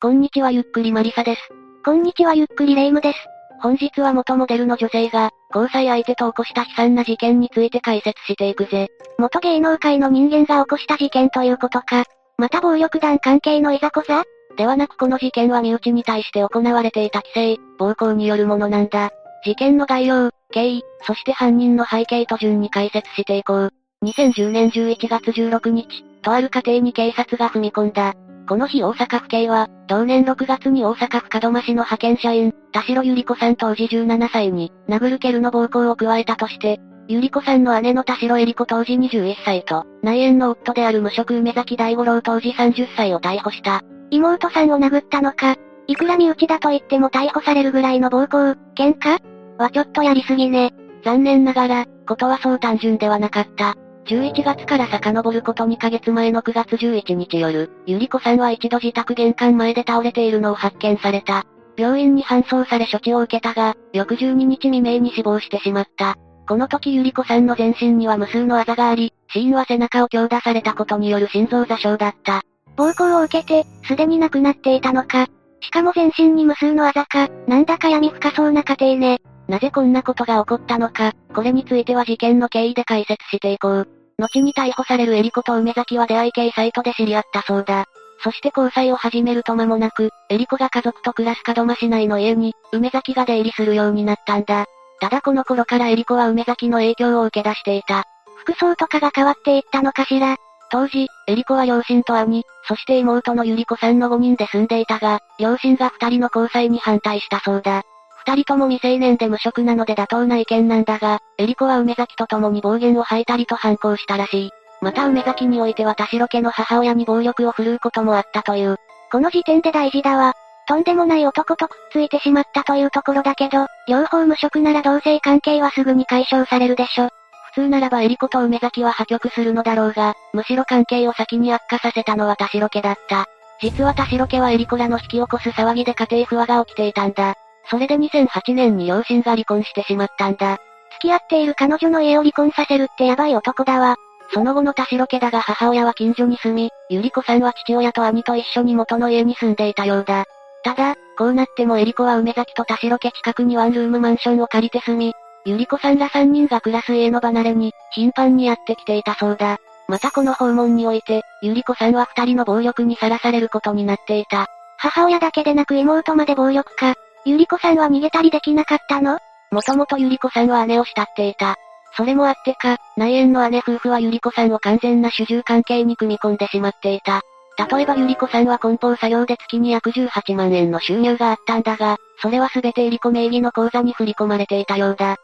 こんにちはゆっくりマリサです。こんにちはゆっくりレイムです。本日は元モデルの女性が、交際相手と起こした悲惨な事件について解説していくぜ。元芸能界の人間が起こした事件ということか。また暴力団関係のいざこざ？ではなくこの事件は身内に対して行われていた規制、暴行によるものなんだ。事件の概要、経緯、そして犯人の背景と順に解説していこう。2010年11月16日、とある家庭に警察が踏み込んだ。この日大阪府警は、同年6月に大阪府門真市の派遣社員、田代ゆり子さん当時17歳に、殴る蹴るの暴行を加えたとして、ゆり子さんの姉の田代恵里子当時21歳と、内縁の夫である無職梅崎大五郎当時30歳を逮捕した。妹さんを殴ったのか、いくら身内だと言っても逮捕されるぐらいの暴行、喧嘩はちょっとやりすぎね。残念ながら、ことはそう単純ではなかった。11月から遡ること2ヶ月前の9月11日夜、ゆり子さんは一度自宅玄関前で倒れているのを発見された。病院に搬送され処置を受けたが、翌12日未明に死亡してしまった。この時ゆり子さんの全身には無数のあざがあり、死因は背中を強打されたことによる心臓座傷だった。暴行を受けて、すでに亡くなっていたのか。しかも全身に無数のあざか、なんだか闇深そうな家庭ね。なぜこんなことが起こったのか、これについては事件の経緯で解説していこう。後に逮捕されるエリコと梅崎は出会い系サイトで知り合ったそうだ。そして交際を始めると間もなく、エリコが家族と暮らす門真市内の家に、梅崎が出入りするようになったんだ。ただこの頃からエリコは梅崎の影響を受け出していた。服装とかが変わっていったのかしら？当時、エリコは両親と兄、そして妹のゆり子さんの5人で住んでいたが、両親が2人の交際に反対したそうだ。二人とも未成年で無職なので妥当な意見なんだが、エリコは梅崎と共に暴言を吐いたりと反抗したらしい。また梅崎においては田代家の母親に暴力を振るうこともあったという。この時点で大事だわ。とんでもない男とくっついてしまったというところだけど、両方無職なら同性関係はすぐに解消されるでしょ。普通ならばエリコと梅崎は破局するのだろうが、むしろ関係を先に悪化させたのは田代家だった。実は田代家はエリコらの引き起こす騒ぎで家庭不和が起きていたんだ。それで2008年に両親が離婚してしまったんだ。付き合っている彼女の家を離婚させるってヤバい男だわ。その後の田代家だが母親は近所に住み、ゆり子さんは父親と兄と一緒に元の家に住んでいたようだ。ただ、こうなってもエリコは梅崎と田代家近くにワンルームマンションを借りて住み、ゆり子さんら3人が暮らす家の離れに、頻繁にやってきていたそうだ。またこの訪問において、ゆり子さんは2人の暴力にさらされることになっていた。母親だけでなく妹まで暴力か。ゆり子さんは逃げたりできなかったの？もともとゆり子さんは姉を慕っていた。それもあってか、内縁の姉夫婦はゆり子さんを完全な主従関係に組み込んでしまっていた。例えばゆり子さんは梱包作業で月に約18万円の収入があったんだが、それは全てえり子名義の口座に振り込まれていたようだ。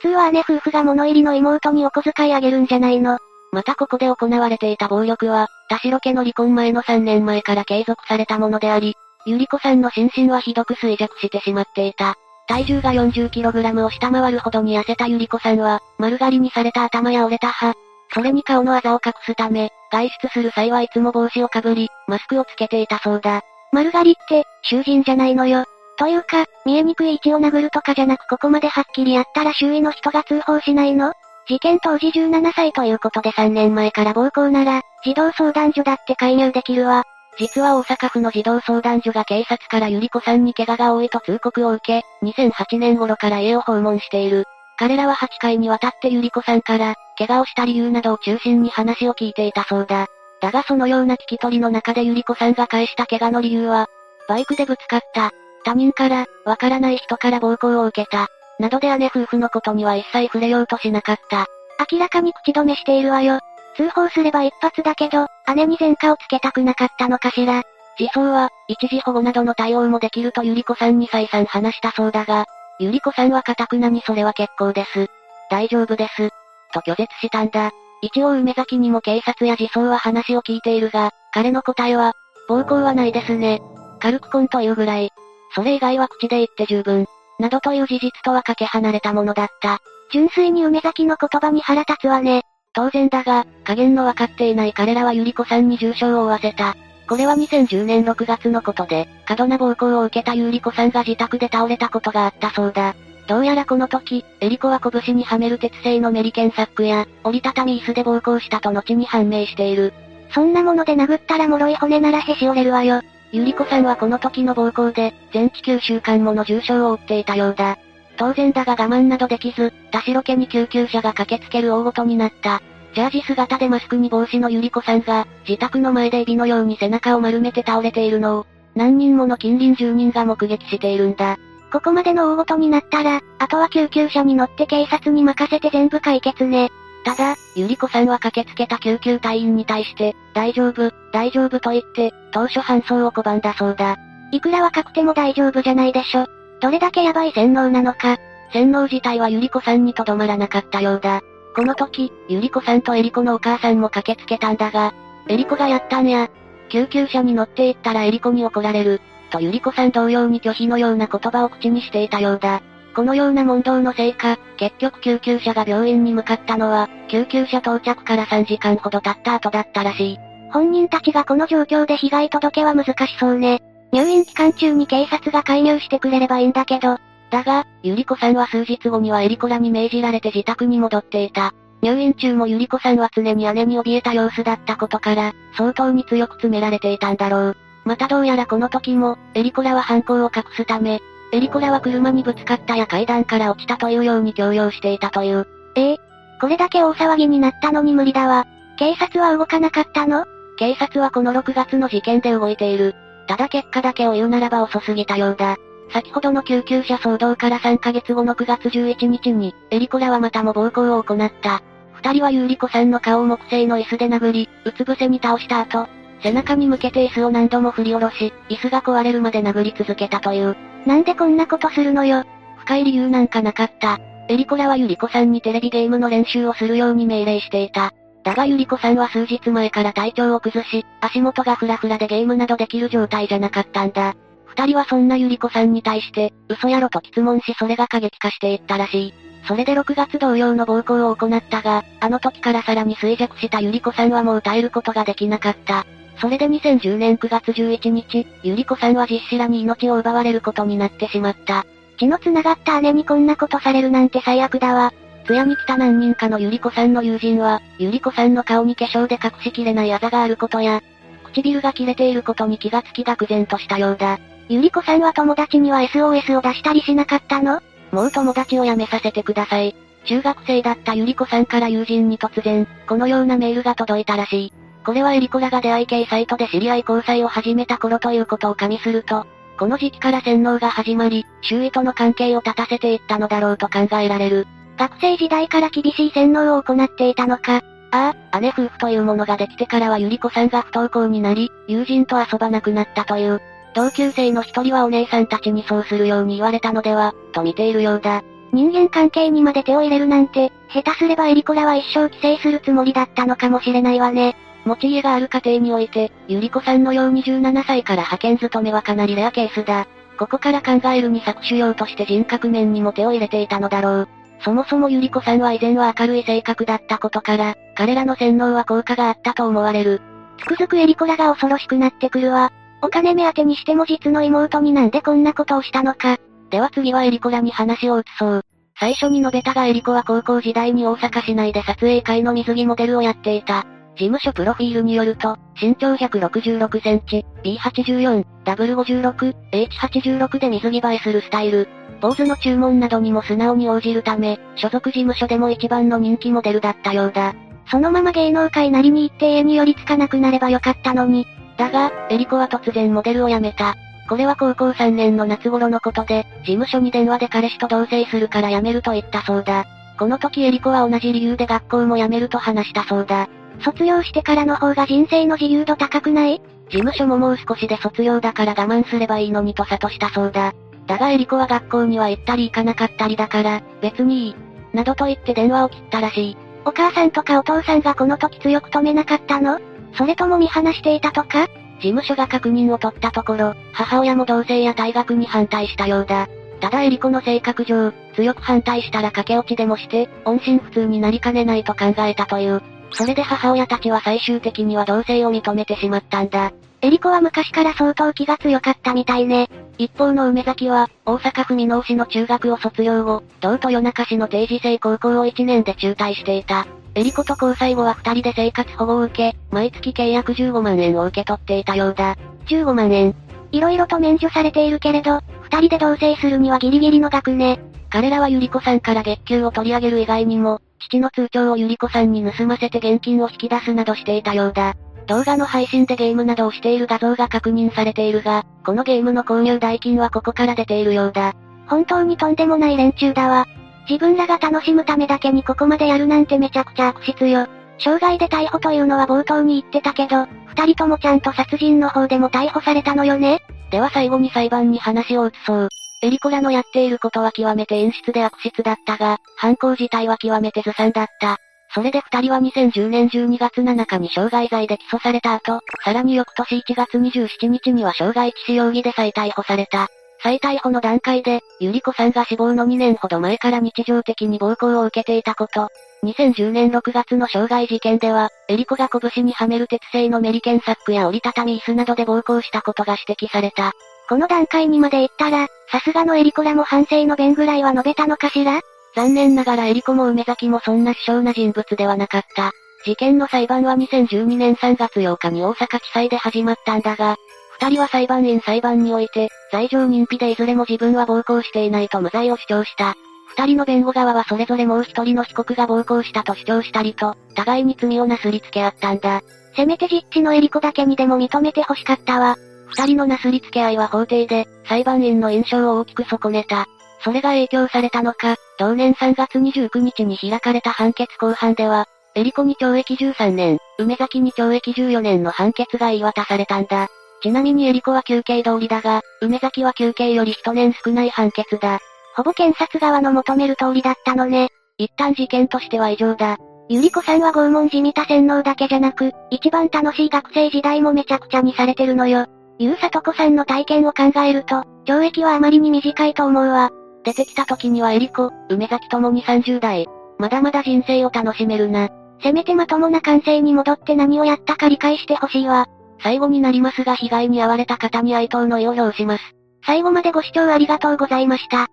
普通は姉夫婦が物入りの妹にお小遣いあげるんじゃないの？またここで行われていた暴力は、田代家の離婚前の3年前から継続されたものであり、ゆり子さんの心身はひどく衰弱してしまっていた。体重が 40kg を下回るほどに痩せたゆり子さんは、丸刈りにされた頭や折れた歯、それに顔のあざを隠すため、外出する際はいつも帽子をかぶり、マスクをつけていたそうだ。丸刈りって、囚人じゃないのよ。というか、見えにくい位置を殴るとかじゃなくここまではっきりやったら周囲の人が通報しないの？事件当時17歳ということで3年前から暴行なら、児童相談所だって介入できるわ。実は大阪府の児童相談所が警察からゆり子さんに怪我が多いと通告を受け、2008年頃から家を訪問している。彼らは8回にわたってゆり子さんから、怪我をした理由などを中心に話を聞いていたそうだ。だがそのような聞き取りの中でゆり子さんが返した怪我の理由は、バイクでぶつかった。他人から、わからない人から暴行を受けた。などで姉夫婦のことには一切触れようとしなかった。明らかに口止めしているわよ。通報すれば一発だけど、姉に前科をつけたくなかったのかしら。児相は、一時保護などの対応もできるとゆり子さんに再三話したそうだが、ゆり子さんは堅くなにそれは結構です。大丈夫です。と拒絶したんだ。一応梅崎にも警察や児相は話を聞いているが、彼の答えは、暴行はないですね。軽く婚というぐらい。それ以外は口で言って十分。などという事実とはかけ離れたものだった。純粋に梅崎の言葉に腹立つわね。当然だが、加減の分かっていない彼らはゆり子さんに重傷を負わせた。これは2010年6月のことで、過度な暴行を受けたゆり子さんが自宅で倒れたことがあったそうだ。どうやらこの時、エリコは拳にはめる鉄製のメリケンサックや、折りたたみ椅子で暴行したと後に判明している。そんなもので殴ったら脆い骨ならへし折れるわよ。ゆり子さんはこの時の暴行で、全治9週間もの重傷を負っていたようだ。当然だが我慢などできず、田代家に救急車が駆けつける大ごとになった。ジャージ姿でマスクに帽子のゆり子さんが、自宅の前でエビのように背中を丸めて倒れているのを、何人もの近隣住人が目撃しているんだ。ここまでの大ごとになったら、あとは救急車に乗って警察に任せて全部解決ね。ただ、ゆり子さんは駆けつけた救急隊員に対して、大丈夫、大丈夫と言って、当初搬送を拒んだそうだ。いくら若くても大丈夫じゃないでしょ。どれだけヤバい洗脳なのか。洗脳自体はゆり子さんにとどまらなかったようだ。この時、ゆり子さんとエリコのお母さんも駆けつけたんだが、エリコがやったんや。救急車に乗って行ったらエリコに怒られる。とゆり子さん同様に拒否のような言葉を口にしていたようだ。このような問答のせいか、結局救急車が病院に向かったのは、救急車到着から3時間ほど経った後だったらしい。本人たちがこの状況で被害届は難しそうね。入院期間中に警察が介入してくれればいいんだけど。だが、ゆり子さんは数日後にはエリコらに命じられて自宅に戻っていた。入院中もゆり子さんは常に姉に怯えた様子だったことから、相当に強く詰められていたんだろう。またどうやらこの時も、エリコらは犯行を隠すため、エリコらは車にぶつかったや階段から落ちたというように強要していたという。ええこれだけ大騒ぎになったのに無理だわ。警察は動かなかったの？警察はこの6月の事件で動いている。ただ結果だけを言うならば遅すぎたようだ。先ほどの救急車騒動から3ヶ月後の9月11日に、エリコらはまたも暴行を行った。二人はユーリコさんの顔を木製の椅子で殴り、うつ伏せに倒した後、背中に向けて椅子を何度も振り下ろし、椅子が壊れるまで殴り続けたという。なんでこんなことするのよ。深い理由なんかなかった。エリコらはユリコさんにテレビゲームの練習をするように命令していた。だがユリコさんは数日前から体調を崩し、足元がフラフラでゲームなどできる状態じゃなかったんだ。二人はそんなユリコさんに対して、嘘やろと質問しそれが過激化していったらしい。それで6月同様の暴行を行ったが、あの時からさらに衰弱したユリコさんはもう耐えることができなかった。それで2010年9月11日、ゆり子さんは実子らに命を奪われることになってしまった。血の繋がった姉にこんなことされるなんて最悪だわ。通夜に来た何人かのゆり子さんの友人は、ゆり子さんの顔に化粧で隠しきれないあざがあることや、唇が切れていることに気がつき愕然としたようだ。ゆり子さんは友達には SOS を出したりしなかったの？もう友達を辞めさせてください。中学生だったゆり子さんから友人に突然、このようなメールが届いたらしい。これはエリコラが出会い系サイトで知り合い交際を始めた頃ということを加味すると、この時期から洗脳が始まり、周囲との関係を立たせていったのだろうと考えられる。学生時代から厳しい洗脳を行っていたのか。ああ、姉夫婦というものができてからはゆり子さんが不登校になり、友人と遊ばなくなったという。同級生の一人はお姉さんたちにそうするように言われたのでは、と見ているようだ。人間関係にまで手を入れるなんて、下手すればエリコラは一生規制するつもりだったのかもしれないわね。持ち家がある家庭において、ゆり子さんのように17歳から派遣勤めはかなりレアケースだ。ここから考えるに搾取用として人格面にも手を入れていたのだろう。そもそもゆり子さんは以前は明るい性格だったことから、彼らの洗脳は効果があったと思われる。つくづくエリコラが恐ろしくなってくるわ。お金目当てにしても実の妹になんでこんなことをしたのか。では次はエリコラに話を移そう。最初に述べたがエリコは高校時代に大阪市内で撮影会の水着モデルをやっていた。事務所プロフィールによると、身長166センチ、B84、W56、H86 で水着映えするスタイル。ポーズの注文などにも素直に応じるため、所属事務所でも一番の人気モデルだったようだ。そのまま芸能界なりに行って家に寄りつかなくなればよかったのに。だが、エリコは突然モデルを辞めた。これは高校3年の夏頃のことで、事務所に電話で彼氏と同棲するから辞めると言ったそうだ。この時エリコは同じ理由で学校も辞めると話したそうだ。卒業してからの方が人生の自由度高くない？事務所ももう少しで卒業だから我慢すればいいのにと諭したそうだ。だがエリコは学校には行ったり行かなかったりだから、別にいい。などと言って電話を切ったらしい。お母さんとかお父さんがこの時強く止めなかったの？それとも見放していたとか？事務所が確認を取ったところ、母親も同性や退学に反対したようだ。ただエリコの性格上、強く反対したら駆け落ちでもして、音信不通になりかねないと考えたという。それで母親たちは最終的には同性を認めてしまったんだ。エリコは昔から相当気が強かったみたいね。一方の梅崎は、大阪府箕面市の中学を卒業後、同都夜中市の定時制高校を1年で中退していた。エリコと交際後は二人で生活保護を受け、毎月契約15万円を受け取っていたようだ。15万円。色々と免除されているけれど、二人で同棲するにはギリギリの額ね。彼らはゆり子さんから月給を取り上げる以外にも、父の通帳をゆり子さんに盗ませて現金を引き出すなどしていたようだ。動画の配信でゲームなどをしている画像が確認されているが、このゲームの購入代金はここから出ているようだ。本当にとんでもない連中だわ。自分らが楽しむためだけにここまでやるなんてめちゃくちゃ悪質よ。傷害で逮捕というのは冒頭に言ってたけど、二人ともちゃんと殺人の方でも逮捕されたのよねでは最後に裁判に話を移そう。エリコらのやっていることは極めて演出で悪質だったが、犯行自体は極めてずさんだった。それで二人は2010年12月7日に傷害罪で起訴された後、さらに翌年1月27日には傷害致死容疑で再逮捕された。再逮捕の段階で、ゆり子さんが死亡の2年ほど前から日常的に暴行を受けていたこと。2010年6月の傷害事件では、エリコが拳にはめる鉄製のメリケンサックや折りたたみ椅子などで暴行したことが指摘された。この段階にまで行ったら、さすがのエリコらも反省の弁ぐらいは述べたのかしら？残念ながらエリコも梅崎もそんな希少な人物ではなかった。事件の裁判は2012年3月8日に大阪地裁で始まったんだが、二人は裁判員裁判において、罪状認否でいずれも自分は暴行していないと無罪を主張した。二人の弁護側はそれぞれもう一人の被告が暴行したと主張したりと、互いに罪をなすりつけ合ったんだ。せめて実地のエリコだけにでも認めて欲しかったわ。二人のなすりつけ合いは法廷で、裁判員の印象を大きく損ねた。それが影響されたのか、同年3月29日に開かれた判決公判では、エリコに懲役13年、梅崎に懲役14年の判決が言い渡されたんだ。ちなみにエリコは休刑通りだが、梅崎は休刑より一年少ない判決だ。ほぼ検察側の求める通りだったのね。一旦事件としては異常だ。ゆり子さんは拷問じみた洗脳だけじゃなく、一番楽しい学生時代もめちゃくちゃにされてるのよ。ゆうさとこさんの体験を考えると、懲役はあまりに短いと思うわ。出てきた時にはエリコ、梅崎ともに30代。まだまだ人生を楽しめるな。せめてまともな感性に戻って何をやったか理解してほしいわ。最後になりますが被害に遭われた方に哀悼の意を表します。最後までご視聴ありがとうございました。